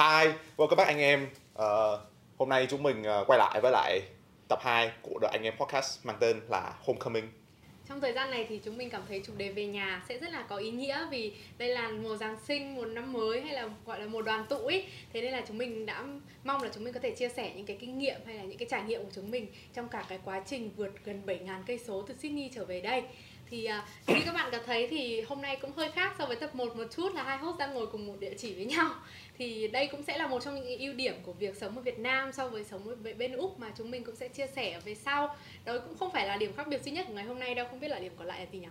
Hi, vâng, welcome back anh em. Uh, hôm nay chúng mình uh, quay lại với lại tập 2 của đội Anh Em Podcast mang tên là Homecoming. Trong thời gian này thì chúng mình cảm thấy chủ đề về nhà sẽ rất là có ý nghĩa vì đây là mùa Giáng sinh, một năm mới hay là gọi là mùa đoàn tụ ấy. Thế nên là chúng mình đã mong là chúng mình có thể chia sẻ những cái kinh nghiệm hay là những cái trải nghiệm của chúng mình trong cả cái quá trình vượt gần 7.000 cây số từ Sydney trở về đây. Thì uh, như các bạn có thấy thì hôm nay cũng hơi khác so với tập 1 một chút là hai host đang ngồi cùng một địa chỉ với nhau. Thì đây cũng sẽ là một trong những ưu điểm của việc sống ở Việt Nam so với sống ở bên Úc mà chúng mình cũng sẽ chia sẻ về sau. Đó cũng không phải là điểm khác biệt duy nhất của ngày hôm nay đâu, không biết là điểm còn lại là gì nhỉ?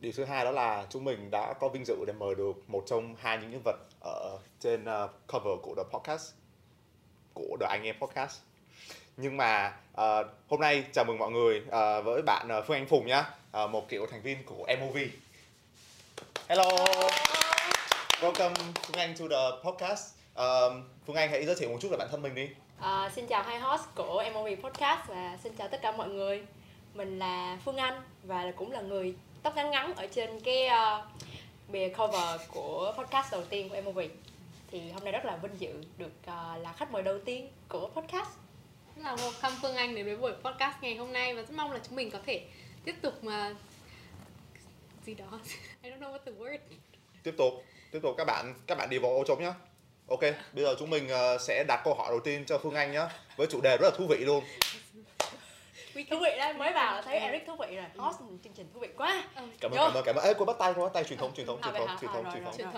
Điều thứ hai đó là chúng mình đã có vinh dự để mời được một trong hai những nhân vật ở trên ờ, cover của The Podcast của The Anh Em Podcast. Nhưng mà À, hôm nay chào mừng mọi người à, với bạn ờ, Phương Anh Phùng nhá, à, một kiểu thành viên của MOV. Hello. Welcome Phương Anh to the podcast. À, Phương Anh hãy giới thiệu một chút về bản thân mình đi. À, xin chào hai host của MOV Podcast và xin chào tất cả mọi người Mình là Phương Anh và cũng là người tóc ngắn ngắn ở trên cái uh, bìa cover của podcast đầu tiên của MOV Thì hôm nay rất là vinh dự được uh, là khách mời đầu tiên của podcast rất là welcome Phương Anh đến với buổi podcast ngày hôm nay và rất mong là chúng mình có thể tiếp tục mà gì đó. I don't know what the word. Tiếp tục, tiếp tục các bạn các bạn đi vào ô trống nhá. Ok, bây giờ chúng mình ờ, sẽ đặt câu hỏi đầu tiên cho Phương Anh nhá, với chủ đề rất là thú vị luôn. Thú vị đấy, mới vào là thấy Eric thú vị rồi Host chương trình thú vị quá. Cảm ơn cảm ơn cảm ơn. Ê, cô bắt tay, cô bắt tay truyền thống truyền thống truyền thống truyền thống truyền thống. truyền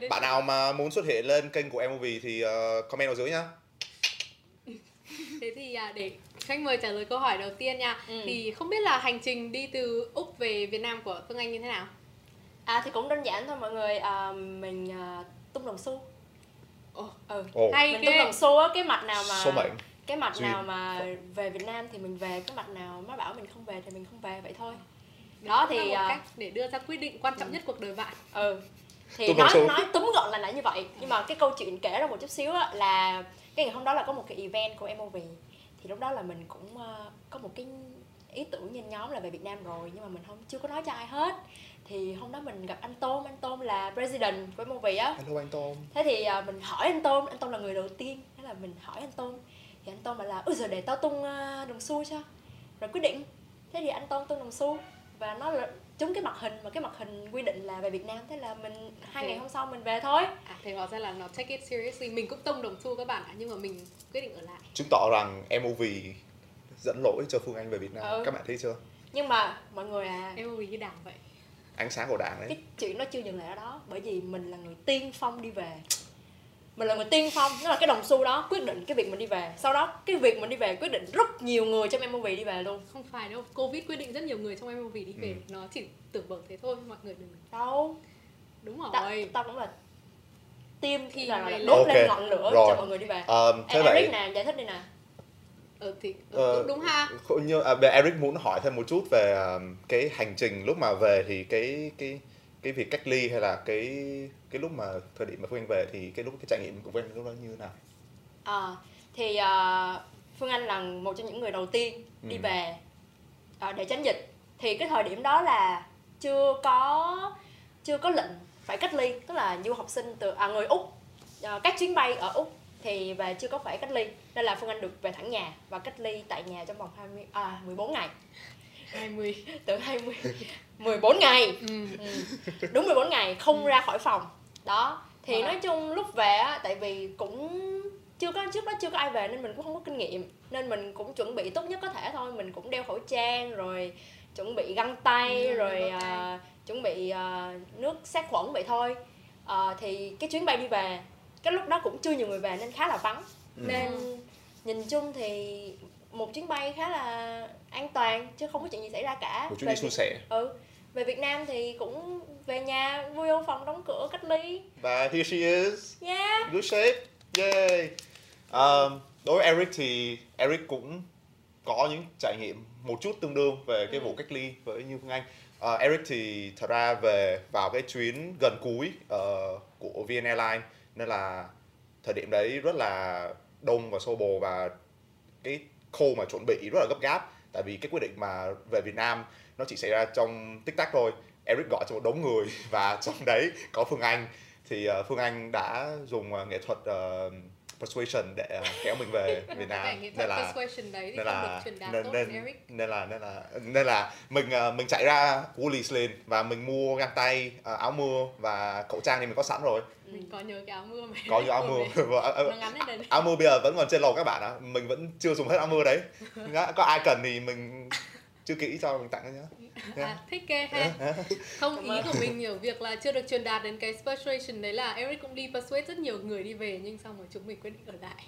thống Bạn nào mà muốn xuất hiện lên kênh của MOV thì ờ, comment ở dưới nhá. Thế thì à, để khách mời trả lời câu hỏi đầu tiên nha. Ừ. Thì không biết là hành trình đi từ Úc về Việt Nam của Phương Anh như thế nào? À thì cũng đơn giản thôi mọi người. À, Mình à, tung đồng xu. Ồ, Ừ. Ồ, hay Mình tung đồng xu á, cái mặt nào mà số mệnh. cái mặt Duyên. nào mà về Việt Nam thì mình về cái mặt nào má bảo mình không về thì mình không về vậy thôi. Đó thì một à, cách để đưa ra quyết định quan trọng nhất cuộc đời bạn. Ừ. Thì Tôi nói nói túm gọn là là như vậy. Nhưng mà cái câu chuyện kể ra một chút xíu á, là cái ngày hôm đó là có một cái event của MOV thì lúc đó là mình cũng ờ, có một cái ý tưởng nhen nhóm là về Việt Nam rồi nhưng mà mình không chưa có nói cho ai hết. Thì hôm đó mình gặp anh Tôm anh Tôm là president của MOV á. Hello anh Tom. thế thì à, mình hỏi anh Tôm anh Tôm là người đầu tiên. Thế là mình hỏi anh Tôm thì anh Tôm bảo là ôi giờ để tao tung à, đồng xu cho rồi quyết định. Thế thì anh Tôm tung đồng xu và nó là trúng cái mặt hình mà cái mặt hình quy định là về Việt Nam thế là mình hai ngày hôm sau mình về thôi À thì hóa ra là nó take it seriously Mình cũng tông đồng xu các bạn ạ Nhưng mà mình quyết định ở lại Chứng tỏ rằng MOV dẫn lỗi cho Phương Anh về Việt Nam. Ừ. Các bạn thấy chưa? nhưng mà mọi người à vì cái đảng vậy Ánh sáng của đảng đấy. cái chuyện nó chưa dừng lại ở đó bởi vì mình là người tiên phong đi về mình là người tiên phong nó là cái đồng xu đó quyết định cái việc mình đi về. Sau đó cái việc mình đi về quyết định rất nhiều người trong MOV đi về luôn. Không phải đâu Covid quyết định rất nhiều người trong em vì đi về. Ừ. Nó chỉ tưởng bở thế thôi Mọi người đừng đâu? Đúng Ta, rồi tao cũng là tim Thì là, đốt Ok, lên ngọn lửa rồi. cho mọi người đi về. Ờm, thế Ê, vậy Eric nè giải thích đi nè. Ờ thì Ờ, đúng, đúng ha. như à, về Eric muốn hỏi thêm một chút về um, cái hành trình lúc mà về thì cái cái cái việc cách ly hay là cái cái lúc mà thời điểm mà Phương Anh về thì cái lúc cái trải nghiệm của Phương Anh lúc đó như thế nào? à, thì à, Phương Anh là một trong những người đầu tiên đi Ừ. về à, để tránh dịch thì cái thời điểm đó là chưa có chưa có lệnh phải cách ly tức là du học sinh từ à, người úc à, các chuyến bay ở úc thì về chưa có phải cách ly nên là Phương Anh được về thẳng nhà và cách ly tại nhà trong vòng 20 à 14 ngày 20 từ 20 14 ngày ừ. Ừ. đúng 14 ngày không ra khỏi phòng đó thì Wow. nói chung lúc về á tại vì cũng chưa có trước đó chưa có ai về nên mình cũng không có kinh nghiệm nên mình cũng chuẩn bị tốt nhất có thể thôi mình cũng đeo khẩu trang rồi chuẩn bị găng tay Ừ, rồi à, chuẩn bị à, nước sát khuẩn vậy thôi À, thì cái chuyến bay đi về cái lúc đó cũng chưa nhiều người về nên khá là vắng Ừ. nên nhìn chung thì một chuyến bay khá là an toàn chứ không có chuyện gì xảy ra cả Một chuyến đi suôn sẻ. ừ về Việt Nam thì cũng về nhà vui vô phòng đóng cửa cách ly Và here she is, yeah good shape, yay. Um, đối với Eric thì Eric cũng có những trải nghiệm một chút tương đương về cái Ừ. vụ cách ly với như Phương Anh. Ờ, Eric thì thật ra về vào cái chuyến gần cuối ờ, của VN Airlines nên là thời điểm đấy rất là đông và xô bồ và cái khâu mà chuẩn bị rất là gấp gáp tại vì cái quyết định mà về Việt Nam nó chỉ xảy ra trong tích tắc thôi. Eric gọi cho một đống người và trong đấy có Phương Anh. Thì uh, Phương Anh đã dùng uh, nghệ thuật uh, persuasion để uh, kéo mình về Việt Nam. Đấy nên là nên tốt nên, là nên là nên là mình uh, mình chạy ra Woolies lên và mình mua găng tay uh, áo mưa và khẩu trang thì mình có sẵn rồi. Mình có nhớ cái áo mưa mà. Có những áo mưa. Đây áo mưa bây giờ vẫn còn trên lầu các bạn ạ. Mình vẫn chưa dùng hết áo mưa đấy. Có ai cần thì mình chưa kỹ cho mình tặng nhá. À, thích kê ha không ý của mình ở việc là chưa được truyền đạt đến cái persuasion đấy là Eric cũng đi persuade rất nhiều người đi về nhưng xong rồi chúng mình quyết định ở lại.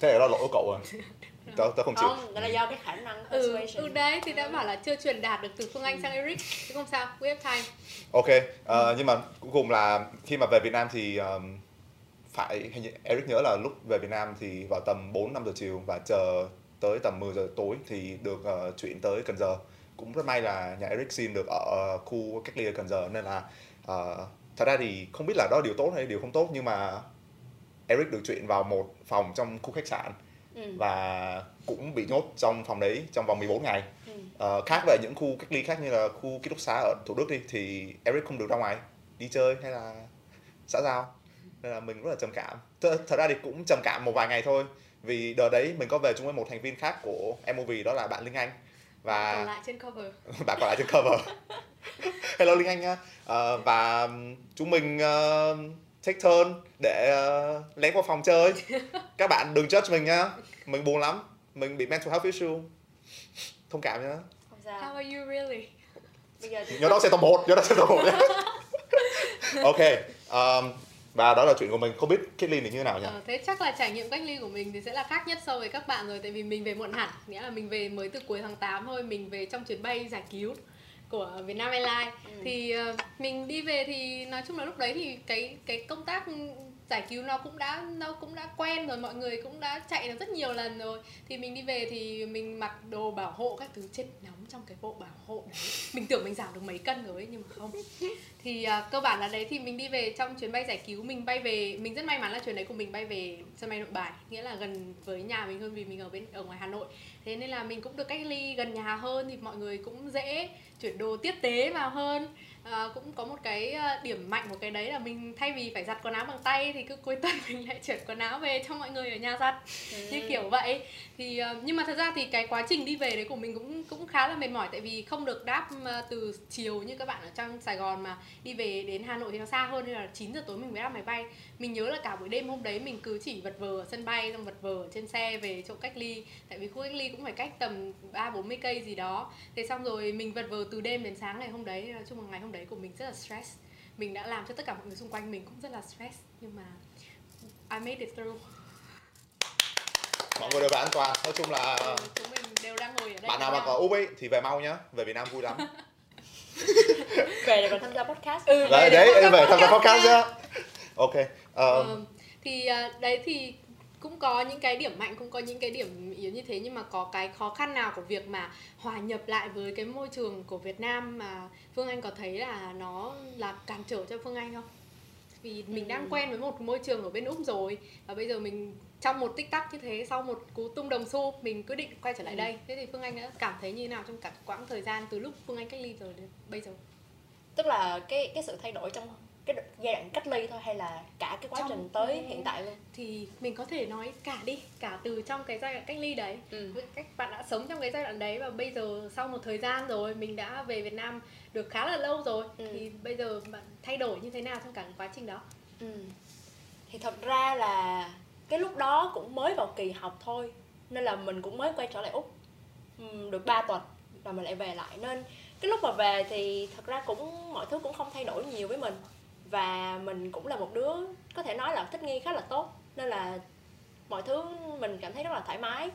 Thế là lỗi của cậu rồi. Tớ tớ không chịu. Không đó là do cái khả năng ừ, persuasion. ừ đấy thì đã bảo là chưa truyền đạt được từ Phương Anh sang Eric chứ không sao we have time. Ok, ờ, nhưng mà cuối cùng là khi mà về Việt Nam thì um, phải hình như Eric nhớ là lúc về Việt Nam thì vào tầm 4 5 giờ chiều và chờ tới tầm 10 giờ tối thì được ờ, chuyển tới Cần Giờ. Cũng rất may là nhà Eric xin được ở khu cách ly ở Cần Giờ nên là ờ, thật ra thì không biết là đó là điều tốt hay điều không tốt nhưng mà Eric được chuyển vào một phòng trong khu khách sạn ừ. và cũng bị nhốt trong phòng đấy trong vòng 14 ngày. Ừ. Ờ, khác về những khu cách ly khác như là khu ký túc xá ở Thủ Đức đi thì Eric không được ra ngoài đi chơi hay là xã giao nên là mình rất là trầm cảm Th- thật ra thì cũng trầm cảm một vài ngày thôi vì đợt đấy mình có về chung với một thành viên khác của MOV đó là bạn Linh Anh. Còn và lại trên cover. Bạn còn lại trên cover. Hello Linh Anh nhá. Ờ, và chúng mình ờ, take turn để ờ, lén vào phòng chơi. Các bạn đừng judge mình nhá. Mình buồn lắm. Mình bị mental health issue. Thông cảm nhá. Không sao. How are you really? Bây giờ thì nhớ đó sẽ tập 1 nhớ đó sẽ tập 1 nhé ok um, và đó là chuyện của mình. Không biết cách ly thì như thế nào nhỉ? Ờ, thế chắc là trải nghiệm cách ly của mình thì sẽ là khác nhất so với các bạn rồi tại vì mình về muộn hẳn. Nghĩa là mình về mới từ cuối tháng 8 thôi mình về trong chuyến bay giải cứu của Vietnam Airlines. Ừ. thì ờ, mình đi về thì nói chung là lúc đấy thì cái cái công tác giải cứu nó cũng đã nó cũng đã quen rồi mọi người cũng đã chạy được rất nhiều lần rồi. Thì mình đi về thì mình mặc đồ bảo hộ các thứ chết nóng trong cái bộ bảo hộ đấy. Mình tưởng mình giảm được mấy cân rồi ấy, nhưng mà không. Thì à, cơ bản là đấy thì mình đi về trong chuyến bay giải cứu mình bay về mình rất may mắn là chuyến đấy của mình bay về sân bay nội bài nghĩa là gần với nhà mình hơn vì mình ở bên ở ngoài hà nội. Thế nên là mình cũng được cách ly gần nhà hơn thì mọi người cũng dễ chuyển đồ tiếp tế vào hơn à, cũng có một cái à, điểm mạnh của cái đấy là mình thay vì phải giặt quần áo bằng tay thì cứ cuối tuần mình lại chuyển quần áo về cho mọi người ở nhà giặt. Như kiểu vậy. Thì ờ, nhưng mà thật ra thì cái quá trình đi về đấy của mình cũng cũng khá là mệt mỏi tại vì không được đáp ờ, từ chiều như các bạn ở trong Sài Gòn mà đi về đến Hà Nội thì nó xa hơn nên là 9 giờ tối mình mới đáp máy bay. Mình nhớ là cả buổi đêm hôm đấy mình cứ chỉ vật vờ ở sân bay xong vật vờ ở trên xe về chỗ cách ly. Tại vì khu cách ly cũng phải cách tầm ba bốn mươi cây gì đó. Thế xong rồi mình vật vờ từ đêm đến sáng ngày hôm đấy nói chung là ngày hôm đấy của mình rất là stress. Mình đã làm cho tất cả mọi người xung quanh mình cũng rất là stress nhưng mà I made it through. Mọi người đều về an toàn. Nói chung là Ừ, chúng mình đều đang ngồi ở đây bạn nào mà có úp ấy thì về mau nhá. Về Việt Nam vui lắm. Về để còn tham gia podcast. Ừ, đấy đấy tham gia về tham gia podcast nhá. ok ờ, Ờ, thì à, đấy thì cũng có những cái điểm mạnh cũng có những cái điểm yếu như thế nhưng mà có cái khó khăn nào của việc mà hòa nhập lại với cái môi trường của Việt Nam mà Phương Anh có thấy là nó là cản trở cho Phương Anh không? Vì mình đang Ừ. quen với một môi trường ở bên Úc rồi và bây giờ mình trong một tích tắc như thế sau một cú tung đồng xu mình quyết định quay trở lại Ừ. đây thế thì Phương Anh đã cảm thấy như nào trong cả quãng thời gian từ lúc Phương Anh cách ly rồi đến bây giờ tức là cái cái sự thay đổi trong cái giai đoạn cách ly thôi hay là cả cái quá Trong- trình tới hiện tại luôn thì mình có thể nói cả đi cả từ trong cái giai đoạn cách ly đấy ừ. cách bạn đã sống trong cái giai đoạn đấy và bây giờ sau một thời gian rồi mình đã về Việt Nam được khá là lâu rồi Ừ. thì bây giờ bạn thay đổi như thế nào trong cả cái quá trình đó Ừ. thì thật ra là cái lúc đó cũng mới vào kỳ học thôi nên là mình cũng mới quay trở lại úc ừ, được 3 tuần rồi mình lại về lại nên cái lúc mà về thì thật ra cũng mọi thứ cũng không thay đổi nhiều với mình và mình cũng là một đứa có thể nói là thích nghi khá là tốt nên là mọi thứ mình cảm thấy rất là thoải mái.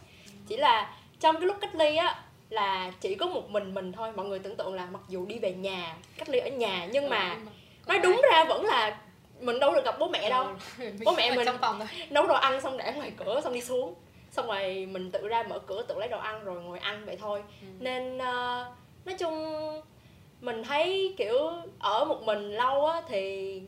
Chỉ là trong cái lúc cách ly á là chỉ có một mình mình thôi. Mọi người tưởng tượng là mặc dù đi về nhà cách ly ở nhà nhưng mà Ừ, nói đúng ra vẫn là mình đâu được gặp bố mẹ đâu. Bố mẹ mình- trong phòng thôi. nấu đồ ăn xong để ngoài cửa xong đi xuống. Xong rồi mình tự ra mở cửa tự lấy đồ ăn rồi ngồi ăn vậy thôi. Ừ. nên ờ, nói chung mình thấy kiểu ở một mình lâu á thì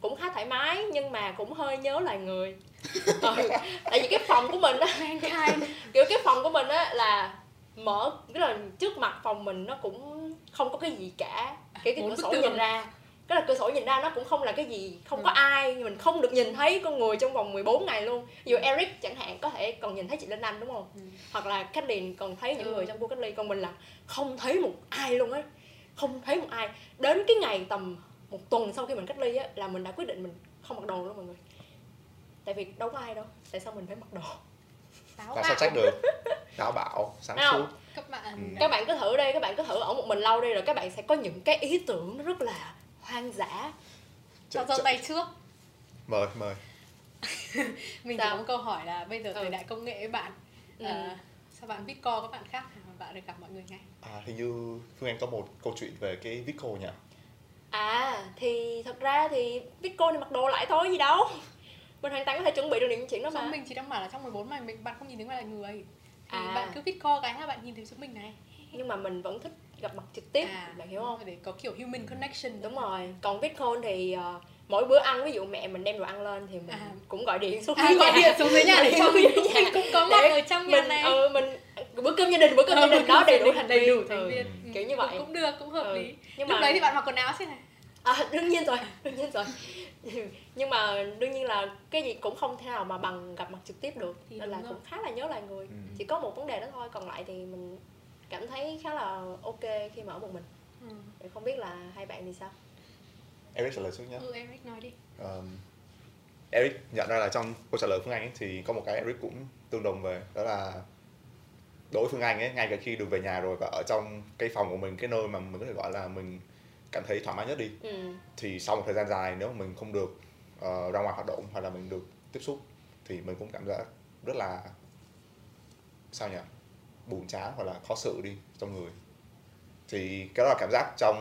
cũng khá thoải mái nhưng mà cũng hơi nhớ loài người. Ừ, tại vì cái phòng của mình á kiểu cái phòng của mình á là mở cái là trước mặt phòng mình nó cũng không có cái gì cả. Kiểu cái Bốn cửa sổ nhìn ra cái là cửa sổ nhìn ra nó cũng không là cái gì không có Ừ. ai mình không được nhìn thấy con người trong vòng 14 ngày luôn. Dụ Eric chẳng hạn có thể còn nhìn thấy chị Linh Anh đúng không? Ừ. hoặc là Kathleen còn thấy những Ừ. người trong khu cách ly còn mình là không thấy một ai luôn á không thấy một ai. Đến cái ngày tầm một tuần sau khi mình cách ly á là mình đã quyết định mình không mặc đồ luôn mọi người. Tại vì đâu có ai đâu tại sao mình phải mặc đồ? Táo làm sao trách được? Táo bạo sáng suốt. Các bạn. Ừ. các bạn cứ thử đi các bạn cứ thử ở một mình lâu đi rồi các bạn sẽ có những cái ý tưởng nó rất là hoang dã. Cho Ch- giơ tay trước? Mời mời. Mình có một câu hỏi là bây giờ thời Ừ. đại công nghệ ấy bạn Ừ. ờ, sao bạn viết co các bạn khác hả? Bạn được gặp mọi người ngay à, hình như phương anh có một câu chuyện về cái Vico nhỉ? À thì thật ra thì Vico thì mặc đồ lại thôi gì đâu. Mình hoàn toàn có thể chuẩn bị được những chuyện đó mà. Mình chỉ đang bảo là trong 14 ngày mình bạn không nhìn thấy ngoài là người. Thì À. bạn cứ viết co cái là bạn nhìn thấy chúng mình này. Nhưng mà mình vẫn thích gặp mặt trực tiếp à, bạn hiểu không? để có kiểu human connection. Đúng rồi. Còn Bitcoin thì ờ, mỗi bữa ăn ví dụ mẹ mình đem đồ ăn lên thì mình À. cũng gọi điện xuống à, dưới gọi nhà. điện xuống dưới nhà. Để cho Xuống mình dưới cũng, nhà. cũng có mặt Để ở trong nhà mình này. ừ, mình bữa cơm gia đình bữa cơm Ờ, gia đình đó đầy đủ thành đầy đủ thành viên Ừ. Ừ, Kiểu như cũng- vậy. cũng được cũng hợp Ừ. lý nhưng lúc mà đấy thì bạn mặc quần áo thế này à, đương nhiên rồi đương nhiên rồi nhưng mà đương nhiên là cái gì cũng không thể nào mà bằng gặp mặt trực tiếp được Thì nên là rồi. cũng khá là nhớ lại người Ừ. chỉ có một vấn đề đó thôi còn lại thì mình cảm thấy khá là ok khi mà ở một mình ừ. Không biết là hai bạn thì sao Eric trả lời trước nhé ừ Eric nói đi um, Eric nhận ra là trong câu trả lời Phương Anh ấy, thì có một cái Eric cũng tương đồng về đó là đối với Phương Anh ấy ngay cả khi được về nhà rồi và ở trong cái phòng của mình cái nơi mà mình có thể gọi là mình cảm thấy thoải mái nhất đi ừ. thì sau một thời gian dài nếu mà mình không được ờ, ra ngoài hoạt động hoặc là mình được tiếp xúc thì mình cũng cảm giác rất là sao nhỉ buồn chán hoặc là khó xử đi trong người. Thì cái đó là cảm giác trong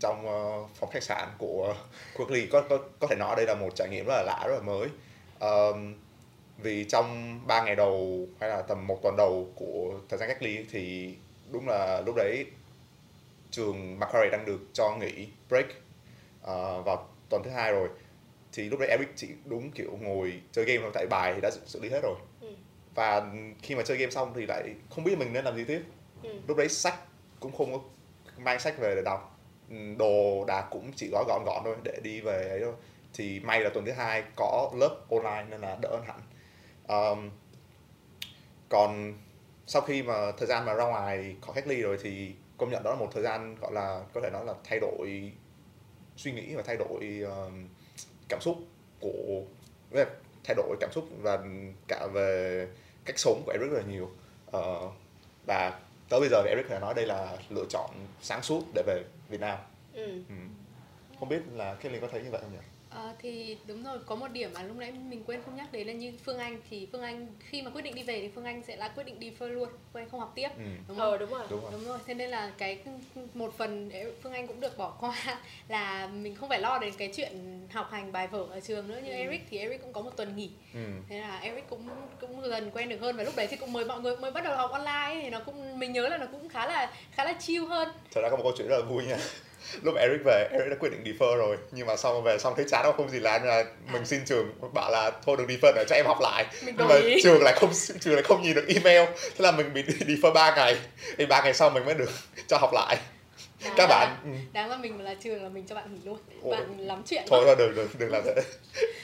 trong ờ, phòng khách sạn của của cách ly có có có thể nói đây là một trải nghiệm rất là lạ rất là mới. Ờm, vì trong 3 ngày đầu hay là tầm một tuần đầu của thời gian cách ly thì đúng là lúc đấy trường Macquarie đang được cho nghỉ break ờ, vào tuần thứ hai rồi. Thì lúc đấy Eric chỉ đúng kiểu ngồi chơi game thôi tại bài thì đã xử- xử lý hết rồi. Ừ. và khi mà chơi game xong thì lại không biết mình nên làm gì tiếp. Ừ. Lúc đấy sách cũng không có mang sách về để đọc. Ừ, đồ đạc cũng chỉ gói gọn gọn thôi để đi về ấy thôi. Thì may là tuần thứ hai có lớp online nên là đỡ hơn hẳn Ờm, còn sau khi mà thời gian mà ra ngoài khỏi cách ly rồi thì công nhận đó là một thời gian gọi là có thể nói là thay đổi suy nghĩ và thay đổi ờm, cảm xúc của thay đổi cảm xúc và cả về cách sống của Eric rất là nhiều. Ờ, và tới bây giờ thì Eric có thể nói đây là lựa chọn sáng suốt để về Việt Nam. Ừ. Ừ. không biết là Kelly có thấy như vậy không nhỉ Ờ, thì đúng rồi có một điểm mà lúc nãy mình quên không nhắc đến là như Phương Anh thì Phương Anh khi mà quyết định đi về thì Phương Anh sẽ là quyết định đi phơi luôn Phương Anh không học tiếp ừ. đúng không? ờ đúng rồi đúng rồi Đúng rồi, thế nên là cái một phần để Phương Anh cũng được bỏ qua là mình không phải lo đến cái chuyện học hành bài vở ở trường nữa như Ừ. Eric thì Eric cũng có một tuần nghỉ Ừ. thế là Eric cũng cũng dần quen được hơn và lúc đấy thì cũng mới mọi người mới bắt đầu học online ấy, thì nó cũng mình nhớ là nó cũng khá là khá là chill hơn thật ra có một câu chuyện rất là vui nha lúc Eric về Eric đã quyết định defer rồi. Nhưng mà sau về xong thấy chán không gì làm. Nên là mình xin trường bảo là thôi đừng defer nữa cho em học lại. Mình nhưng mà ý. trường lại không trường lại không nhìn được email. Thế là mình bị defer 3 ngày. Thì ba ngày sau mình mới được cho học lại. À, các bạn ừ. đáng ra mình là trường là mình cho bạn nghỉ luôn. Ôi. bạn lắm chuyện thôi thôi đừng đừng đừng làm thế.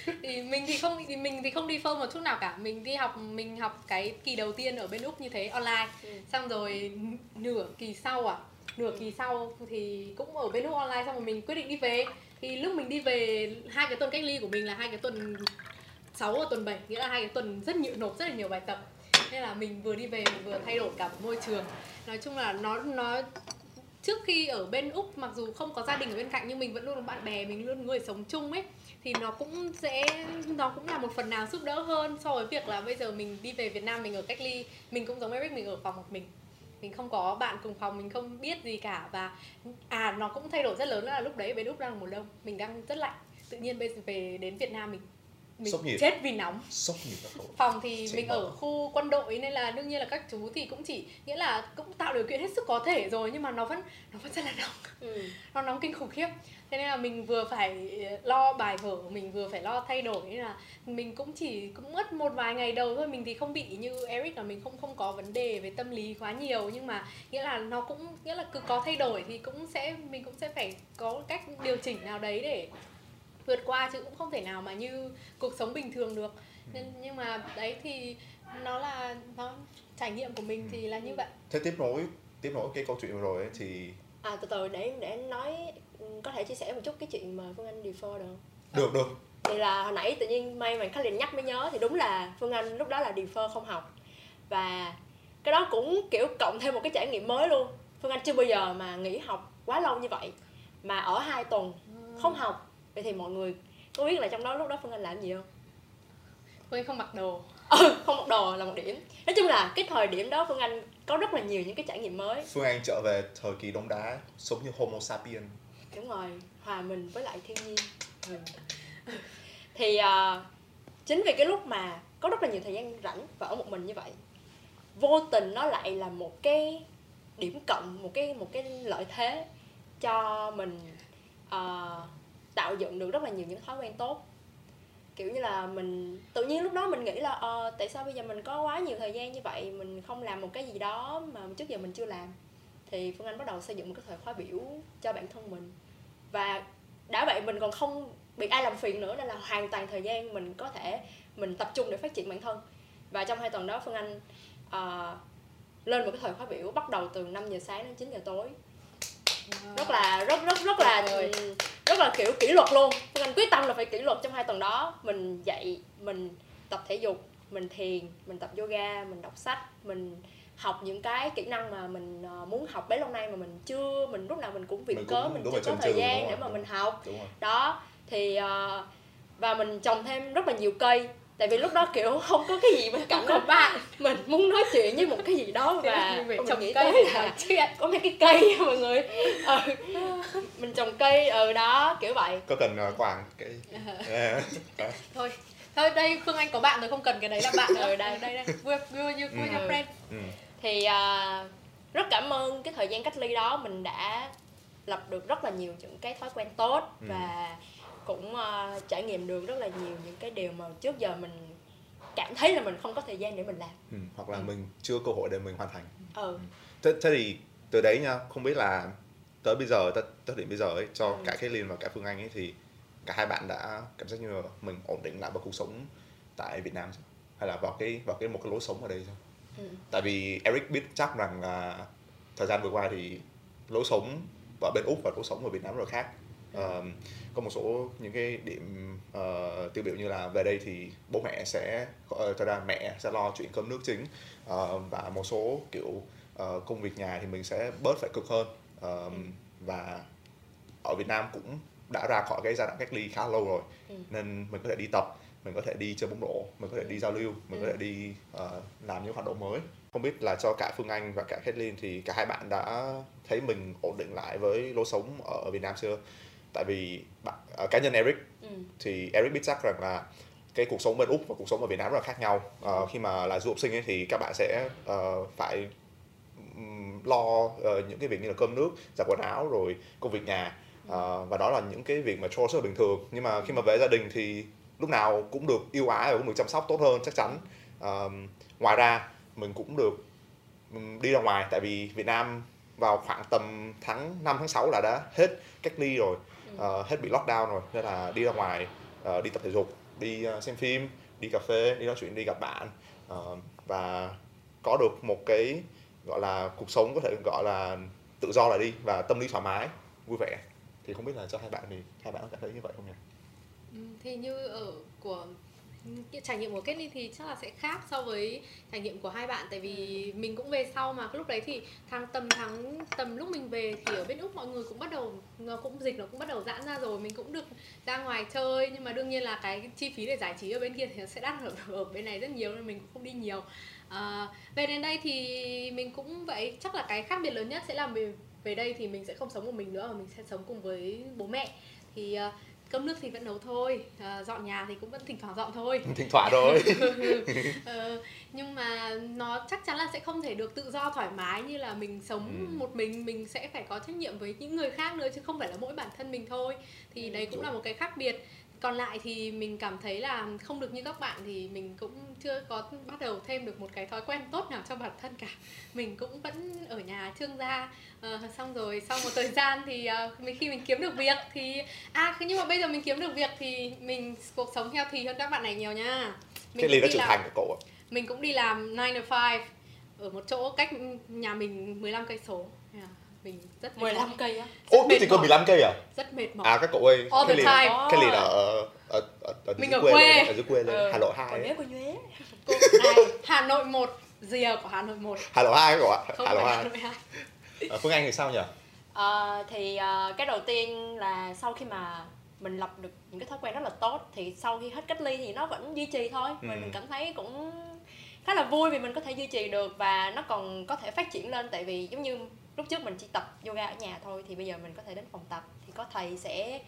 Thì mình thì không thì mình thì không đi một chút nào cả. Mình đi học mình học cái kỳ đầu tiên ở bên úc như thế online. Ừ. xong rồi nửa kỳ sau à nửa kỳ sau thì cũng ở bên úc online xong rồi mình quyết định đi về. Thì lúc mình đi về, hai cái tuần cách ly của mình là hai cái tuần 6 và tuần 7 nghĩa là hai cái tuần rất nhiều, nộp rất là nhiều bài tập. Nên là mình vừa đi về, mình vừa thay đổi cả môi trường. Nói chung là nó nó, trước khi ở bên úc, mặc dù không có gia đình ở bên cạnh, nhưng mình vẫn luôn có bạn bè, mình luôn người sống chung ấy, thì nó cũng sẽ, nó cũng là một phần nào giúp đỡ hơn so với việc là bây giờ mình đi về Việt Nam mình ở cách ly. Mình cũng giống Eric, mình ở phòng một mình mình không có bạn cùng phòng, mình không biết gì cả và à nó cũng thay đổi rất lớn là lúc đấy bên úc đang là mùa đông, mình đang rất lạnh. Tự nhiên bây giờ về đến Việt Nam mình mình Sốc nhiệt. chết vì nóng. Sốc nhiệt phòng thì Sẽ mình ở khu quân đội nên là đương nhiên là các chú thì cũng chỉ nghĩa là cũng tạo điều kiện hết sức có thể rồi nhưng mà nó vẫn nó vẫn rất là nóng. Ừ. nó nóng kinh khủng khiếp. Thế nên là mình vừa phải lo bài vở mình vừa phải lo thay đổi. Nên là mình cũng chỉ cũng mất một vài ngày đầu thôi. Mình thì không bị như Eric là mình không không có vấn đề về tâm lý quá nhiều. Nhưng mà nghĩa là nó cũng nghĩa là cứ có thay đổi thì cũng sẽ mình cũng sẽ phải có cách điều chỉnh nào đấy để vượt qua chứ cũng không thể nào mà như cuộc sống bình thường được. Nên nhưng mà đấy thì nó là nó trải nghiệm của mình thì là như vậy. Thế tiếp nối tiếp nối cái câu chuyện vừa rồi ấy, thì à từ từ để để nói ừ, có thể chia sẻ một chút cái chuyện mà phương anh defer được không? Được được. Thì là hồi nãy tự nhiên may mà khách liền nhắc mới nhớ thì đúng là phương anh lúc đó là defer không học. Và cái đó cũng kiểu cộng thêm một cái trải nghiệm mới luôn. Phương anh chưa bao giờ mà nghỉ học quá lâu như vậy mà ở hai tuần không học vậy thì mọi người có biết là trong đó lúc đó phương anh làm gì không? Phương Anh không mặc đồ. Ừ không mặc đồ là một điểm. Nói chung là cái thời điểm đó phương anh có rất là nhiều những cái trải nghiệm mới. Phương Anh trở về thời kỳ đông đá sống như Homo sapien đúng rồi hòa mình với lại thiên nhiên. Ừ. thì à, chính vì cái lúc mà có rất là nhiều thời gian rảnh và ở một mình như vậy vô tình nó lại là một cái điểm cộng một cái một cái lợi thế cho mình à, tạo dựng được rất là nhiều những thói quen tốt. Kiểu như là mình tự nhiên lúc đó mình nghĩ là ờ tại sao bây giờ mình có quá nhiều thời gian như vậy mình không làm một cái gì đó mà trước giờ mình chưa làm? Thì phương anh bắt đầu xây dựng một cái thời khóa biểu cho bản thân mình. Và đã vậy mình còn không bị ai làm phiền nữa nên là hoàn toàn thời gian mình có thể mình tập trung để phát triển bản thân. Và trong hai tuần đó phương anh ờ, lên một cái thời khóa biểu bắt đầu từ 5 giờ sáng đến 9 giờ tối. Rất là rất rất rất là người rất là kiểu kỷ luật luôn. Phương anh quyết tâm là phải kỷ luật trong hai tuần đó. Mình dậy mình tập thể dục mình thiền mình tập yoga mình đọc sách mình học những cái kỹ năng mà mình ờ, muốn học bấy lâu nay mà mình chưa mình lúc nào mình cũng việc Mình cớ cũng mình chưa có thời gian để mà mình học. Đó thì ờ, và mình trồng thêm rất là nhiều cây tại vì lúc đó kiểu không có cái gì không đó có bạn mình muốn nói chuyện với một cái gì đó và mình mình trồng nghĩ cây tới là chuyện có mấy cái cây mọi người ừ. mình trồng cây ừ đó kiểu vậy có cần uh, quàng cái yeah. thôi thôi đây phương anh có bạn rồi không cần cái đấy là bạn Ừ, đây. đây đây with, with, with, with Ừ. your friend ừ. thì à, rất cảm ơn cái thời gian cách ly đó mình đã lập được rất là nhiều những cái thói quen tốt Ừ. và cũng à, trải nghiệm được rất là nhiều những cái điều mà trước giờ mình cảm thấy là mình không có thời gian để mình làm Ừ. hoặc là mình chưa có cơ hội để mình hoàn thành ừ thế, thế thì từ đấy nha không biết là tới bây giờ tới, tới điểm bây giờ ấy cho Ừ. cả cái liên và cả phương anh ấy thì cả hai bạn đã cảm giác như là mình ổn định lại vào cuộc sống tại Việt Nam chưa? hay là vào cái vào cái một cái lối sống ở đây chưa? Ừ. tại vì Eric biết chắc rằng là thời gian vừa qua thì lối sống ở bên úc và lối sống ở Việt Nam rất là khác Có một số những cái điểm ờ, tiêu biểu như là về đây thì bố mẹ sẽ uh, thật ra mẹ sẽ lo chuyện cơm nước chính Ờ, và một số kiểu ờ, công việc nhà thì mình sẽ bớt phải cực hơn. Ờ, và ở Việt Nam cũng đã ra khỏi cái giai đoạn cách ly khá lâu rồi Ừ. nên mình có thể đi tập mình có thể đi chơi bóng rổ mình có thể đi giao lưu mình có Ừ. thể đi ờ, làm những hoạt động mới. Không biết là cho cả Phương Anh và cả Kathleen thì cả hai bạn đã thấy mình ổn định lại với lối sống ở Việt Nam chưa tại vì ờ, cá nhân Eric ừ. thì Eric biết chắc rằng là cái cuộc sống bên úc và cuộc sống ở Việt Nam rất là khác nhau. Ờ, khi mà là du học sinh ấy, thì các bạn sẽ ờ, phải lo ờ, những cái việc như là cơm nước giặt quần áo rồi công việc nhà. Ờ, và đó là những cái việc mà cho rất là bình thường. Nhưng mà khi mà về gia đình thì lúc nào cũng được yêu ái và cũng được chăm sóc tốt hơn chắc chắn. Ờ, ngoài ra mình cũng được đi ra ngoài. Tại vì Việt Nam vào khoảng tầm tháng 5 tháng 6 là đã hết cách ly rồi uh, hết bị lockdown rồi nên là đi ra ngoài uh, đi tập thể dục đi uh, xem phim đi cà phê đi nói chuyện đi gặp bạn uh, và có được một cái gọi là cuộc sống có thể gọi là tự do lại đi và tâm lý thoải mái vui vẻ thì không biết là cho hai bạn thì hai bạn có cảm thấy như vậy không nhỉ? Ừ, thì như ở của trải nghiệm của Kết thì chắc là sẽ khác so với trải nghiệm của hai bạn tại vì mình cũng về sau mà. Lúc đấy thì tháng tầm tháng tầm lúc mình về thì ở bên úc mọi người cũng bắt đầu nó cũng dịch nó cũng bắt đầu giãn ra rồi. Mình cũng được ra ngoài chơi nhưng mà đương nhiên là cái chi phí để giải trí ở bên kia thì nó sẽ đắt ở, ở bên này rất nhiều nên mình cũng không đi nhiều. À, về đến đây thì mình cũng vậy. Chắc là cái khác biệt lớn nhất sẽ là về về đây thì mình sẽ không sống một mình nữa mà mình sẽ sống cùng với bố mẹ. Thì uh, cơm nước thì vẫn nấu thôi à, dọn nhà thì cũng vẫn thỉnh thoảng dọn thôi. Thỉnh thoảng thôi. Ờ, nhưng mà nó chắc chắn là sẽ không thể được tự do thoải mái như là mình sống Ừ. một mình mình sẽ phải có trách nhiệm với những người khác nữa chứ không phải là mỗi bản thân mình thôi. Thì Ừ, đấy cũng là một cái khác biệt còn lại thì mình cảm thấy là không được như các bạn thì mình cũng chưa có bắt đầu thêm được một cái thói quen tốt nào cho bản thân cả. Mình cũng vẫn ở nhà trương gia. Ờ, xong rồi sau một thời gian thì ờ, mình khi mình kiếm được việc thì à nhưng mà bây giờ mình kiếm được việc thì mình cuộc sống healthy hơn các bạn này nhiều nha. Cái ly cũng đã đi trưởng làm- thành của cậu ạ? Mình cũng đi làm 9 to 5 ở một chỗ cách nhà mình 15 cây số mình rất mệt 15 mỏi, cây á. Ô mệt thì có mỏi. 15 cây à? Rất mệt mỏi. À các cậu ơi All cái time. cái là ở ở ở, ở Mình dưới ở quê. lên, ở dưới quê lên Ừ, Hà Nội còn 2 nhớ của nhuế. Cô- này, Hà Nội 1 rìa của Hà Nội 1 Hà Nội 2 cậu ạ. Không Hà Nội phải Hà 2 Nội 2 Ờ, Phương Anh thì sao nhỉ? Ờ, thì ờ, cái đầu tiên là sau khi mà mình lập được những cái thói quen rất là tốt thì sau khi hết cách ly thì nó vẫn duy trì thôi. Ừ. mình cảm thấy cũng khá là vui vì mình có thể duy trì được và nó còn có thể phát triển lên. Tại vì giống như lúc trước mình chỉ tập yoga ở nhà thôi thì bây giờ mình có thể đến phòng tập. Thì có thầy sẽ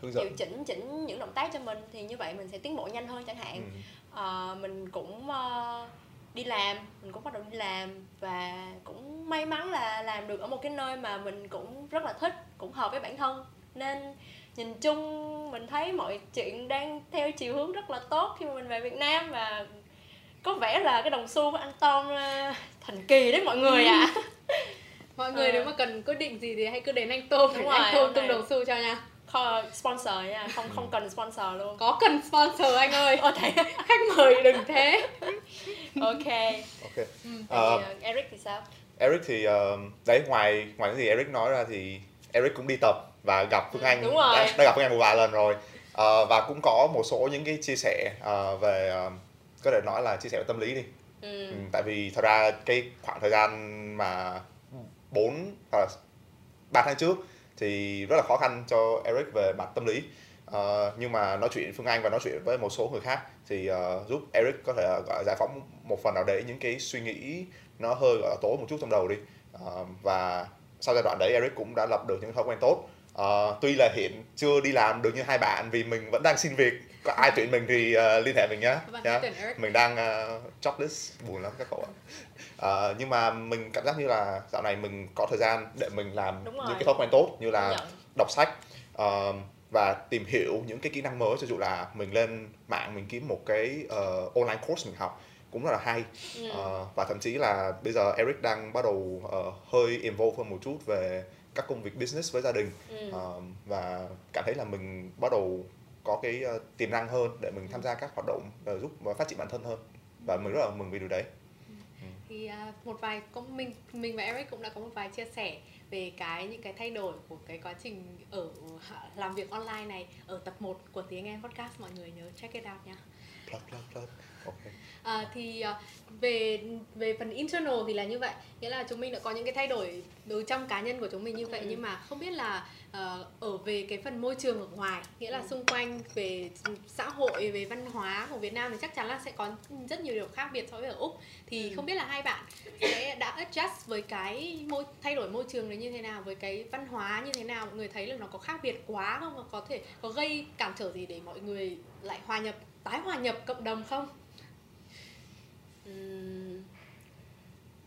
hướng điều chỉnh chỉnh những động tác cho mình thì như vậy mình sẽ tiến bộ nhanh hơn chẳng hạn. Ừ. Ờ, mình cũng ờ, đi làm mình cũng bắt đầu đi làm và cũng may mắn là làm được ở một cái nơi mà mình cũng rất là thích cũng hợp với bản thân. Nên nhìn chung mình thấy mọi chuyện đang theo chiều hướng rất là tốt khi mà mình về Việt Nam và có vẻ là cái đồng xu của anh Tom ờ, thần kỳ đấy mọi người ạ. Mọi người Ờ. nếu mà cần quyết định gì thì hãy cứ đến anh Tôm để Đúng anh rồi, Tôm hôm tung đầu xu cho nha. Kho- sponsor nha không không cần sponsor luôn. Có cần sponsor anh ơi. Ồ thế khách mời đừng thế. Ok. Ok. Ờ, thì, ờ, Eric thì sao? Eric thì ờ, đấy ngoài ngoài những gì Eric nói ra thì Eric cũng đi tập và gặp Phương Ừ, Anh đúng rồi. đã, đã gặp Phương Anh một vài lần rồi. Ờ, và cũng có một số những cái chia sẻ ờ, về ờ, có thể nói là chia sẻ về tâm lý đi. Ừ. Ừ, tại vì thật ra cái khoảng thời gian mà 4 hoặc là 3 tháng trước thì rất là khó khăn cho Eric về mặt tâm lý. Ờ, nhưng mà nói chuyện Phương Anh và nói chuyện với một số người khác thì ờ, giúp Eric có thể gọi là giải phóng một phần nào đấy những cái suy nghĩ nó hơi gọi là tối một chút trong đầu đi. Ờ, và sau giai đoạn đấy Eric cũng đã lập được những thói quen tốt. Ờ, tuy là hiện chưa đi làm được như hai bạn vì mình vẫn đang xin việc có ai tuyển mình thì ờ, liên hệ mình nhé nhá. Eric. Mình đang uh, jobless buồn lắm các cậu ạ. Ờ, nhưng mà mình cảm giác như là dạo này mình có thời gian để mình làm những cái thói quen tốt như là đọc sách ờ, và tìm hiểu những cái kỹ năng mới. Cho dụ là mình lên mạng mình kiếm một cái ờ, online course mình học cũng rất là hay. Ừ. Ờ, và thậm chí là bây giờ Eric đang bắt đầu ờ, hơi involve hơn một chút về các công việc business với gia đình. Ừ. Ờ, và cảm thấy là mình bắt đầu có cái ờ, tiềm năng hơn để mình tham gia các hoạt động ờ, giúp phát triển bản thân hơn. Và mình rất là mừng vì điều đấy. Thì à, một vài cũng mình mình và Eric cũng đã có một vài chia sẻ về cái những cái thay đổi của cái quá trình ở làm việc online này ở tập 1 của tiếng Anh podcast. Mọi người nhớ check it out nha. plug plug plug ok. À, thì à, về về phần internal thì là như vậy. Nghĩa là chúng mình đã có những cái thay đổi từ trong cá nhân của chúng mình như vậy. Ừ. nhưng mà không biết là ờ, ở về cái phần môi trường ở ngoài nghĩa là Ừ. xung quanh về xã hội về văn hóa của Việt Nam thì chắc chắn là sẽ có rất nhiều điều khác biệt so với ở úc. Thì Ừ. không biết là hai bạn sẽ đã adjust với cái môi thay đổi môi trường đấy như thế nào với cái văn hóa như thế nào? Mọi người thấy là nó có khác biệt quá không? Có thể có gây cản trở gì để mọi người lại hòa nhập tái hòa nhập cộng đồng không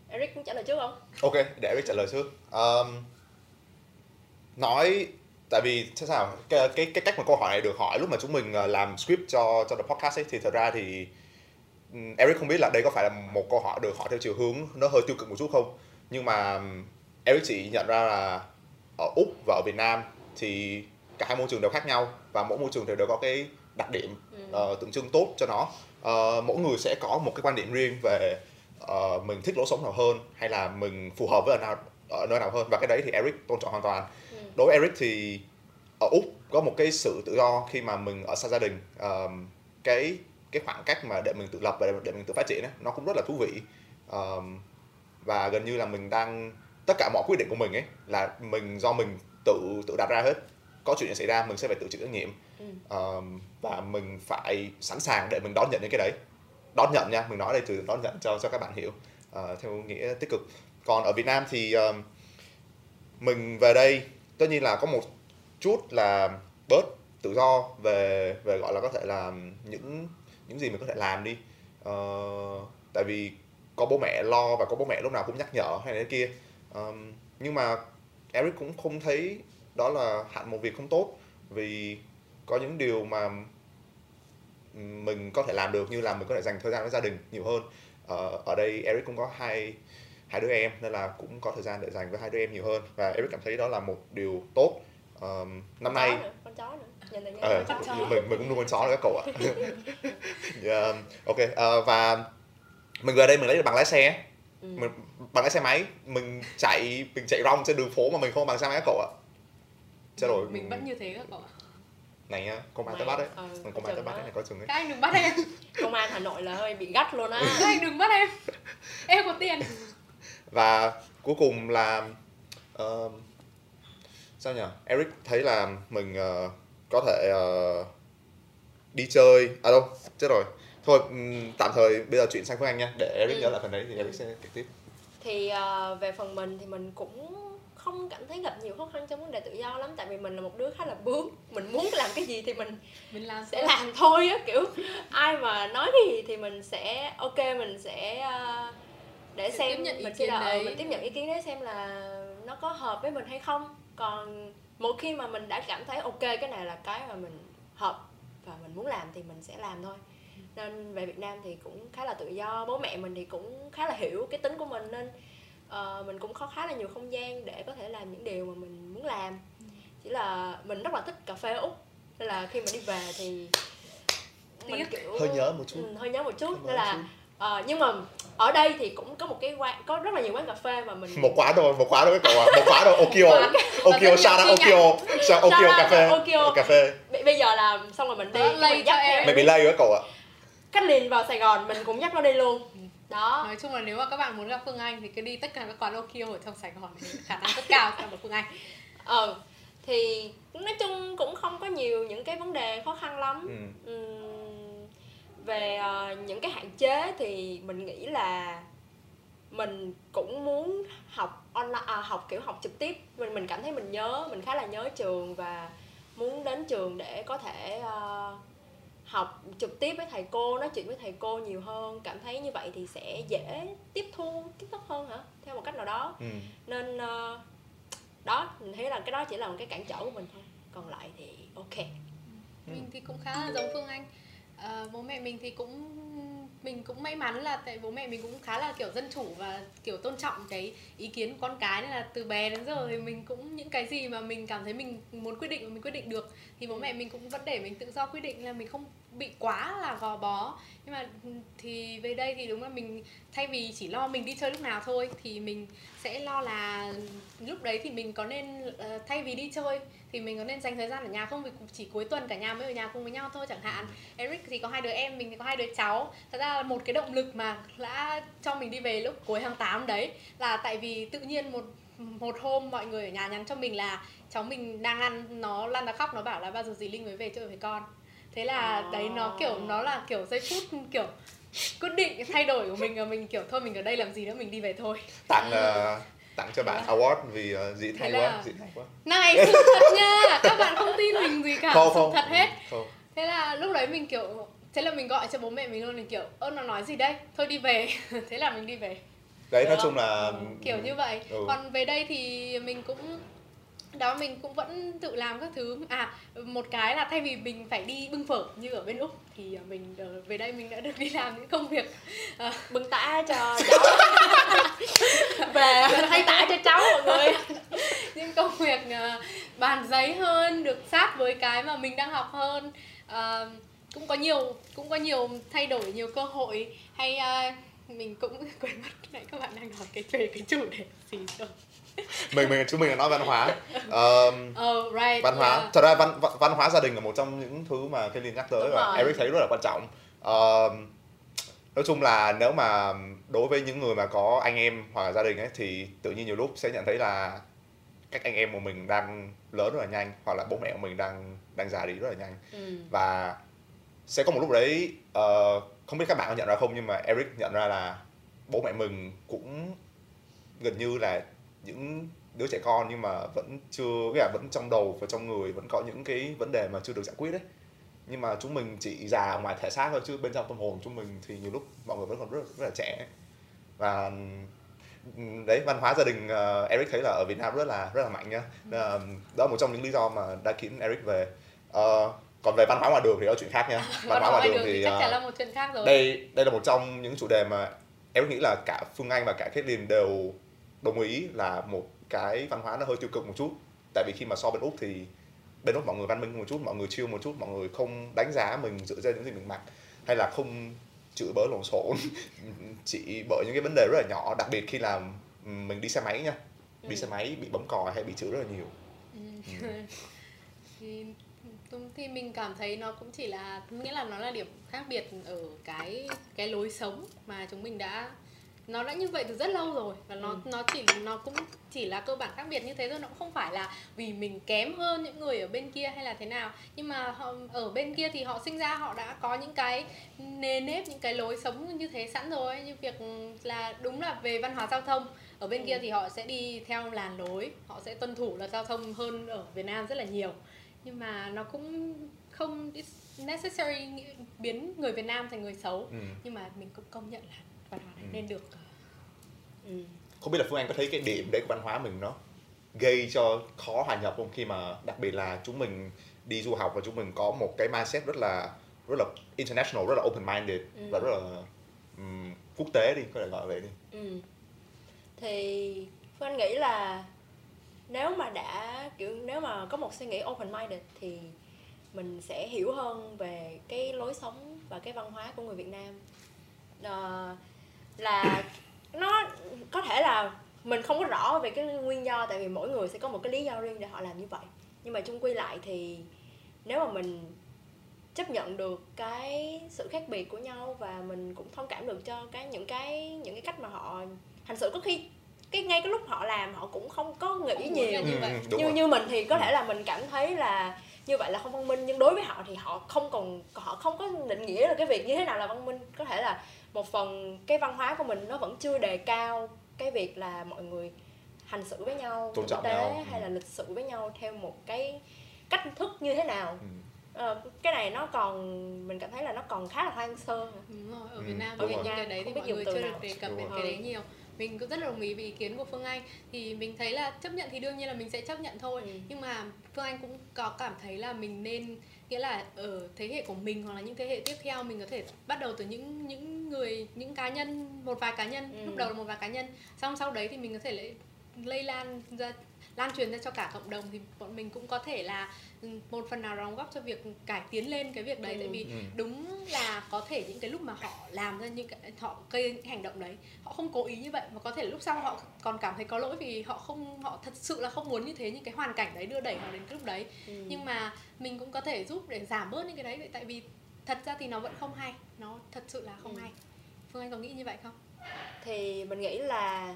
Eric cũng trả lời trước không? ok để Eric trả lời trước um, nói tại vì thế sao cái, cái cái cách mà câu hỏi này được hỏi lúc mà chúng mình ờ, làm script cho cho the podcast ấy thì thật ra thì Eric không biết là đây có phải là một câu hỏi được hỏi theo chiều hướng nó hơi tiêu cực một chút không nhưng mà Eric chỉ nhận ra là ở úc và ở Việt Nam thì cả hai môi trường đều khác nhau và mỗi môi trường đều đều có cái đặc điểm Ừ. ờ, tượng trưng tốt cho nó Ờ, mỗi người sẽ có một cái quan điểm riêng về ờ, mình thích lối sống nào hơn hay là mình phù hợp với ở nào ở nơi nào hơn. Và cái đấy thì Eric tôn trọng hoàn toàn. Ừ. đối với Eric thì ở úc có một cái sự tự do khi mà mình ở xa gia đình. Ờm, cái cái khoảng cách mà để mình tự lập và để, để mình tự phát triển ấy, nó cũng rất là thú vị. Ờm, và gần như là mình đang tất cả mọi quyết định của mình ấy là mình do mình tự tự đặt ra hết có chuyện gì xảy ra mình sẽ phải tự chịu trách nhiệm. Ừ. Ờm, và mình phải sẵn sàng để mình đón nhận những cái đấy. Đón nhận nha mình nói đây từ đón nhận cho cho các bạn hiểu ờ, theo nghĩa tích cực. Còn ở Việt Nam thì ờm, mình về đây tất nhiên là có một chút là bớt tự do về về gọi là có thể là những những gì mình có thể làm đi. Ờ, tại vì có bố mẹ lo và có bố mẹ lúc nào cũng nhắc nhở hay này kia. Ờm, nhưng mà Eric cũng không thấy đó là hẳn một việc không tốt. Vì có những điều mà mình có thể làm được như là mình có thể dành thời gian với gia đình nhiều hơn. Ờ, ở đây Eric cũng có hai hai đứa em nên là cũng có thời gian để dành với hai đứa em nhiều hơn. Và Eric cảm thấy đó là một điều tốt. Ờm, năm Con nay nữa, con chó nữa. Nhìn nhiên Ờ, con chó. mình mình cũng nuôi con chó nữa các cậu ạ. Yeah, ok ờ, và mình về đây mình lấy được bằng lái xe. Ừ. mình bằng lái xe máy. Mình chạy mình chạy rong trên đường phố mà mình không bằng xe máy các cậu ạ chết rồi mình vẫn như thế các cậu ạ. Này nhá công an tới bắt đấy ờ, công an tới bắt đấy này có chừng đấy các anh đừng bắt em. Công an hà nội là hơi bị gắt luôn á. Các anh đừng bắt em. Em có tiền. Và cuối cùng là ờ, sao nhỉ Eric thấy là mình ờ, có thể ờ, đi chơi. À đâu chết rồi. Thôi ừm, tạm thời bây giờ chuyển sang Phương Anh nha. Để Eric Ừ. nhớ lại phần đấy thì Eric sẽ kể tiếp. Thì ờ, về phần mình thì mình cũng không cảm thấy gặp nhiều khó khăn trong vấn đề tự do lắm tại vì mình là một đứa khá là bướng. Mình muốn làm cái gì thì mình mình làm sẽ làm thôi á kiểu. Ai mà nói cái gì thì mình sẽ ok mình sẽ ờ, để Sẽ xem tiếp nhận ý mình kiến là đấy. mình tiếp nhận ý kiến đấy xem là nó có hợp với mình hay không. Còn một khi mà mình đã cảm thấy ok cái này là cái mà mình hợp và mình muốn làm thì mình sẽ làm thôi. Nên về Việt Nam thì cũng khá là tự do bố mẹ mình thì cũng khá là hiểu cái tính của mình nên ờ, mình cũng có khá là nhiều không gian để có thể làm những điều mà mình muốn làm. Chỉ là mình rất là thích cà phê úc nên là khi mà đi về thì mình kiểu hơi nhớ một chút. ừ, hơi nhớ một chút. Hơi nên là chút. ờ, nhưng mà ở đây thì cũng có một cái quán có rất là nhiều quán cà phê mà mình một quán thôi một quán thôi các cậu ạ. Một quán thôi Okio. Okio nhiều Okio. shout Okio cà phê Okio. cà phê B- bây giờ là xong rồi mình đi. Lây mình cho em. mày bị lây các cậu ạ. Cách liền vào Sài Gòn mình cũng dắt nó đi luôn đó. Nói chung là nếu mà các bạn muốn gặp Phương Anh thì cứ đi tất cả các quán Okio ở trong Sài Gòn thì khả năng rất cao gặp Phương Anh. Ờ thì nói chung cũng không có nhiều những cái vấn đề khó khăn lắm. Ừ. Ừm, về ờ, những cái hạn chế thì mình nghĩ là mình cũng muốn học online à, học kiểu học trực tiếp. Mình mình cảm thấy mình nhớ mình khá là nhớ trường và muốn đến trường để có thể ờ, học trực tiếp với thầy cô nói chuyện với thầy cô nhiều hơn cảm thấy như vậy thì sẽ dễ tiếp thu kiến thức hơn hả? Theo một cách nào đó. Ừ. nên ờ, đó mình thấy là cái đó chỉ là một cái cản trở của mình thôi. Còn lại thì ok. Mình thì cũng khá là giống Phương Anh. Ờ, bố mẹ mình thì cũng mình cũng may mắn là tại bố mẹ mình cũng khá là, kiểu, dân chủ và, kiểu, tôn trọng cái ý kiến của con cái, nên là từ bé đến giờ thì mình cũng những cái gì mà mình cảm thấy mình muốn quyết định và mình quyết định được thì bố mẹ mình cũng vẫn để mình tự do quyết định là mình không bị quá là gò bó. Nhưng mà ừ, thì về đây thì đúng là mình thay vì chỉ lo mình đi chơi lúc nào thôi thì mình sẽ lo là ừ, lúc đấy thì mình có nên ờ, thay vì đi chơi thì mình có nên dành thời gian ở nhà không? Vì chỉ cuối tuần cả nhà mới ở nhà cùng với nhau thôi chẳng hạn. Eric thì có hai đứa em mình thì có hai đứa cháu. Thật ra là một cái động lực mà đã cho mình đi về lúc cuối tháng 8 đấy là tại vì tự nhiên một một hôm mọi người ở nhà nhắn cho mình là cháu mình đang ăn nó lăn ra khóc nó bảo là bao giờ dì linh mới về chơi với con? Thế là Ồ. đấy nó kiểu nó là kiểu giây phút kiểu quyết định thay đổi của mình và mình kiểu thôi mình ở đây làm gì nữa mình đi về thôi. Tặng ờ, tặng cho bạn award vì ờ, dĩ hay Thế quá là- dĩ hay quá. Này sự thật nha. Các bạn không tin mình gì cả. Không sự không. Thật hết. Không. Thế là lúc đấy mình kiểu thế là mình gọi cho bố mẹ mình luôn mình kiểu ơ nó nói gì đây? Thôi đi về. Thế là mình đi về. Đấy nói chung là kiểu như vậy. ừ. còn về đây thì mình cũng đó mình cũng vẫn tự làm các thứ. À một cái là thay vì mình phải đi bưng phở như ở bên úc thì mình ờ, về đây mình đã được đi làm những công việc ờ, bưng tả cho cháu về thay tả cho cháu mọi người. Những công việc ờ, bàn giấy hơn được sát với cái mà mình đang học hơn. Ờ, cũng có nhiều cũng có nhiều thay đổi nhiều cơ hội. Hay ờ, mình cũng quên mất nãy các bạn đang hỏi cái về cái chủ đề gì rồi mình mình chúng mình là nói văn hóa. Ờ, ờ right. văn hóa. Yeah. thật ra văn văn- văn hóa gia đình là một trong những thứ mà cái liên nhắc tới Đúng và rồi. Eric thấy rất là quan trọng. Ờ, nói chung là nếu mà đối với những người mà có anh em hoặc là gia đình ấy thì tự nhiên nhiều lúc sẽ nhận thấy là các anh em của mình đang lớn rất là nhanh hoặc là bố mẹ của mình đang đang già đi rất là nhanh ừ. và sẽ có một lúc đấy ờ, không biết các bạn có nhận ra không nhưng mà Eric nhận ra là bố mẹ mình cũng gần như là những đứa trẻ con nhưng mà vẫn chưa là vẫn trong đầu và trong người vẫn có những cái vấn đề mà chưa được giải quyết đấy nhưng mà chúng mình chỉ già ngoài thể xác thôi chứ bên trong tâm hồn chúng mình thì nhiều lúc mọi người vẫn còn rất, rất là trẻ. Và đấy văn hóa gia đình ờ, Eric thấy là ở Việt Nam rất là rất là mạnh nhá. Là đó là một trong những lý do mà đã khiến Eric về. Ờ, còn về văn hóa ngoài đường thì đó là chuyện khác nha Văn hóa ngoài đường thì chắc ờ, chắn là một chuyện khác rồi. đây đây là một trong những chủ đề mà em nghĩ là cả Phương Anh và cả Caitlyn đều đồng ý là một cái văn hóa nó hơi tiêu cực một chút. Tại vì khi mà so bên úc thì bên úc mọi người văn minh một chút mọi người chill một chút mọi người không đánh giá mình dựa trên những gì mình mặc hay là không chửi bới lộn xộn chỉ bởi những cái vấn đề rất là nhỏ đặc biệt khi là mình đi xe máy nha đi Ừ. xe máy bị bấm còi hay bị chửi rất là nhiều Ừ. thì thì mình cảm thấy nó cũng chỉ là nghĩa là nó là điểm khác biệt ở cái cái lối sống mà chúng mình đã nó đã như vậy từ rất lâu rồi và nó Ừ. nó chỉ nó cũng chỉ là cơ bản khác biệt như thế thôi nó cũng không phải là vì mình kém hơn những người ở bên kia hay là thế nào nhưng mà họ, ở bên kia thì họ sinh ra họ đã có những cái nề nếp những cái lối sống như thế sẵn rồi như việc là đúng là về văn hóa giao thông ở bên Ừ. kia thì họ sẽ đi theo làn lối họ sẽ tuân thủ luật giao thông hơn ở Việt Nam rất là nhiều nhưng mà nó cũng không necessary biến người Việt Nam thành người xấu ừ. nhưng mà mình cũng công nhận là văn hóa này Ừ. nên được ờ, ừ. không biết là phương anh có thấy cái điểm đấy của văn hóa mình nó gây cho khó hòa nhập không khi mà đặc biệt là chúng mình đi du học và chúng mình có một cái mindset rất là rất là international rất là open minded Ừ. và rất là ừm, quốc tế đi có thể gọi vậy đi Ừ. Thì Phương Anh nghĩ là nếu mà đã kiểu nếu mà có một suy nghĩ open minded thì mình sẽ hiểu hơn về cái lối sống và cái văn hóa của người Việt Nam. Ờ, là nó có thể là mình không có rõ về cái nguyên do tại vì mỗi người sẽ có một cái lý do riêng để họ làm như vậy. Nhưng mà chung quy lại thì nếu mà mình chấp nhận được cái sự khác biệt của nhau và mình cũng thông cảm được cho cái những cái những cái cách mà họ hành xử có khi cái ngay cái lúc họ làm họ cũng không có nghĩ Không nhiều như vậy. Ừ, như rồi. như mình thì có thể là mình cảm thấy là như vậy là không văn minh nhưng đối với họ thì họ không còn họ không có định nghĩa là cái việc như thế nào là văn minh có thể là một phần cái văn hóa của mình nó vẫn chưa đề cao cái việc là mọi người hành xử với nhau Tôn trọng tế nhau. hay Ừ. là lịch sự với nhau theo một cái cách thức như thế nào Ừ. Ờ, cái này nó còn mình cảm thấy là nó còn khá là hoang sơ Đúng rồi, ở Ừ, Việt Nam thì rồi. những cái đấy thì Không biết mọi dùng người từ chưa được đề cập đến cái đấy nhiều mình cũng rất là đồng ý với ý kiến của Phương Anh thì mình thấy là chấp nhận thì đương nhiên là mình sẽ chấp nhận thôi Ừ. nhưng mà Phương Anh cũng có cảm thấy là mình nên nghĩa là ở thế hệ của mình hoặc là những thế hệ tiếp theo mình có thể bắt đầu từ những những người những cá nhân một vài cá nhân Ừ. lúc đầu là một vài cá nhân xong sau đấy thì mình có thể lây, lây lan ra lan truyền ra cho cả cộng đồng thì bọn mình cũng có thể là ừ, một phần nào đóng góp cho việc cải tiến lên cái việc đấy Ừ. tại vì Ừ. đúng là có thể những cái lúc mà họ làm ra những cái họ gây những hành động đấy họ không cố ý như vậy mà có thể lúc sau họ còn cảm thấy có lỗi vì họ không họ thật sự là không muốn như thế những cái hoàn cảnh đấy đưa đẩy họ đến cái lúc đấy Ừ. nhưng mà mình cũng có thể giúp để giảm bớt những cái đấy tại vì thật ra thì nó vẫn không hay nó thật sự là không Ừ. hay. Phương anh có nghĩ như vậy không? Thì mình nghĩ là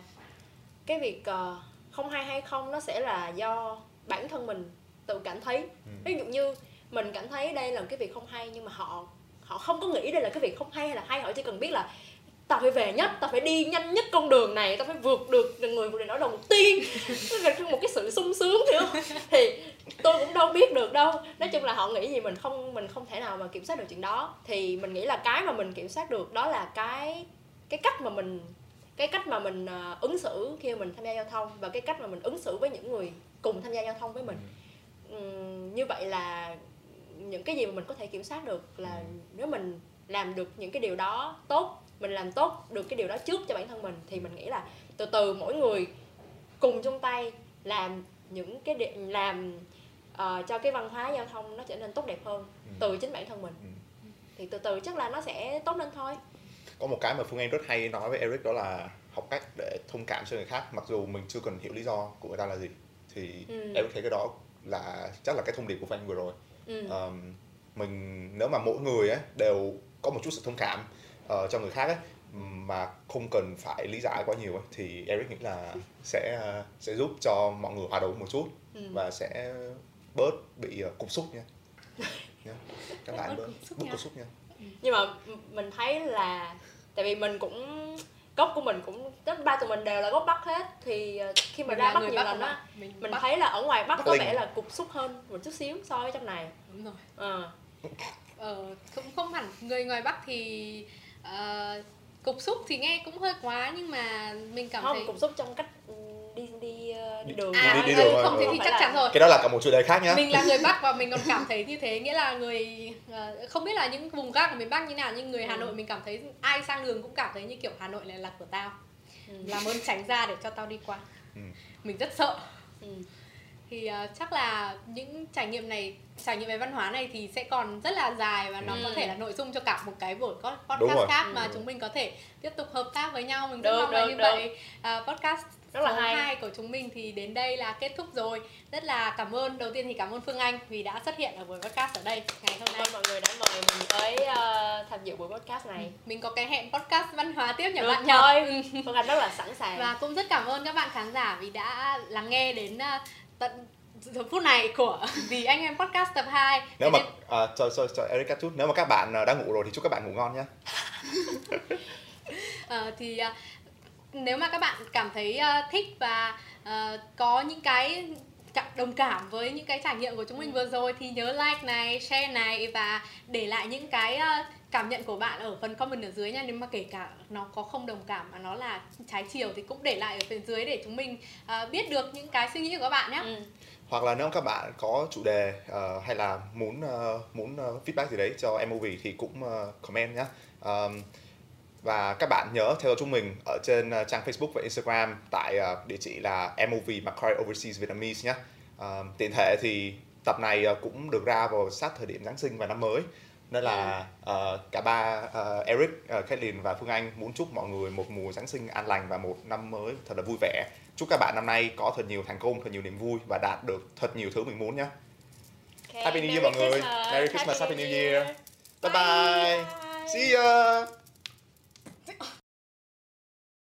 cái việc ờ, không hay hay không nó sẽ là do bản thân mình tự cảm thấy. Ừ. ví dụ như mình cảm thấy đây là cái việc không hay nhưng mà họ họ không có nghĩ đây là cái việc không hay hay là hay. Họ chỉ cần biết là tao phải về nhất tao phải đi nhanh nhất con đường này tao phải vượt được người vượt đèn đỏ đầu tiên. Nó là một cái sự sung sướng hiểu không? Thì tôi cũng đâu biết được đâu. Nói chung là họ nghĩ gì mình không mình không thể nào mà kiểm soát được chuyện đó. Thì mình nghĩ là cái mà mình kiểm soát được đó là cái cái cách mà mình cái cách mà mình ờ, ứng xử khi mình tham gia giao thông và cái cách mà mình ứng xử với những người cùng tham gia giao thông với mình. Ừm, như vậy là những cái gì mà mình có thể kiểm soát được là nếu mình làm được những cái điều đó tốt mình làm tốt được cái điều đó trước cho bản thân mình thì mình nghĩ là từ từ mỗi người cùng chung tay làm những cái làm ờ, cho cái văn hóa giao thông nó trở nên tốt đẹp hơn Ừ. từ chính bản thân mình Ừ. thì từ từ chắc là nó sẽ tốt lên thôi có một cái mà phương anh rất hay nói với eric đó là học cách để thông cảm cho người khác mặc dù mình chưa cần hiểu lý do của người ta là gì thì Ừ. eric thấy cái đó là chắc là cái thông điệp của phương anh vừa rồi ừ. Ờm, mình nếu mà mỗi người ấy đều có một chút sự thông cảm ờ, cho người khác ấy mà không cần phải lý giải quá nhiều ấy, thì Eric nghĩ là sẽ ờ, sẽ giúp cho mọi người hòa đồng một chút Ừ. và sẽ bớt bị ờ, cục xúc nha. nha. Các bạn Bớt bớt cục xúc nha. nhưng mà mình thấy là tại vì mình cũng gốc của mình cũng tất ba tụi mình đều là gốc bắc hết thì ờ, khi mà Mình ra bắc người nhiều Bắc lần á mình, mình Bắc. thấy là ở ngoài bắc Bắc có Linh. vẻ là cục xúc hơn một chút xíu so với trong này đúng rồi Ờ. ờ, không không hẳn người ngoài bắc thì ờ, cục xúc thì nghe cũng hơi quá nhưng mà mình cảm không thấy cục xúc trong cách đường à đi ừ, đường không thế thì chắc chắn rồi cái đó là cả một chủ đề khác nhá mình là người bắc và mình còn cảm thấy như thế nghĩa là người ờ, không biết là những vùng khác ở miền bắc như nào nhưng người hà Ừ. nội mình cảm thấy ai sang đường cũng cảm thấy như kiểu hà nội này là của tao Ừ. làm ơn tránh ra để cho tao đi qua Ừ. mình rất sợ Ừ. thì ờ, chắc là những trải nghiệm này trải nghiệm về văn hóa này thì sẽ còn rất là dài và nó Ừ. có thể là nội dung cho cả một cái buổi podcast khác mà Ừ. chúng mình có thể tiếp tục hợp tác với nhau mình rất Được, mong là được, như được. vậy À, podcast Rất là số hay. 2 của chúng mình thì đến đây là kết thúc rồi. Rất là cảm ơn. Đầu tiên thì cảm ơn Phương Anh vì đã xuất hiện ở buổi podcast ở đây. Ngày hôm Cảm nay ơn mọi người đã mời mình tới ờ, tham dự buổi podcast này. Mình có cái hẹn podcast văn hóa tiếp nhờ Được bạn thôi. Ừ. Phương Anh rất là sẵn sàng. Và cũng rất cảm ơn các bạn khán giả vì đã lắng nghe đến à, tận giờ phút này của vì anh em podcast tập 2 nếu mà à, cho cho cho Eric cắt chút nếu mà các bạn à, đã ngủ rồi thì chúc các bạn ngủ ngon nhé Ờ, thì à, nếu mà các bạn cảm thấy à, thích và à, có những cái đồng cảm với những cái trải nghiệm của chúng mình vừa rồi thì nhớ like này, share này và để lại những cái à, cảm nhận của bạn ở phần comment ở dưới nha. Nếu mà kể cả nó có không đồng cảm mà nó là trái chiều thì cũng để lại ở phía dưới để chúng mình biết được những cái suy nghĩ của các bạn nhé ừ. hoặc là nếu các bạn có chủ đề ờ, hay là muốn ờ, muốn ờ, feedback gì đấy cho MOV thì cũng ờ, comment nhé Ờm, và các bạn nhớ theo chúng mình ở trên ờ, trang Facebook và Instagram tại ờ, địa chỉ là MOV Macquarie Overseas Vietnamese nhé Ờm, tiện thể thì tập này ờ, cũng được ra vào sát thời điểm Giáng sinh và năm mới nên là ờ, cả ba ờ, Eric, uh, Caitlin và Phương Anh muốn chúc mọi người một mùa Giáng sinh an lành và một năm mới thật là vui vẻ chúc các bạn năm nay có thật nhiều thành công, thật nhiều niềm vui và đạt được thật nhiều thứ mình muốn nhé. Ok, Happy New Year mọi người. Merry Christmas, Happy New Year. Bye Bye. bye. See ya. Oh.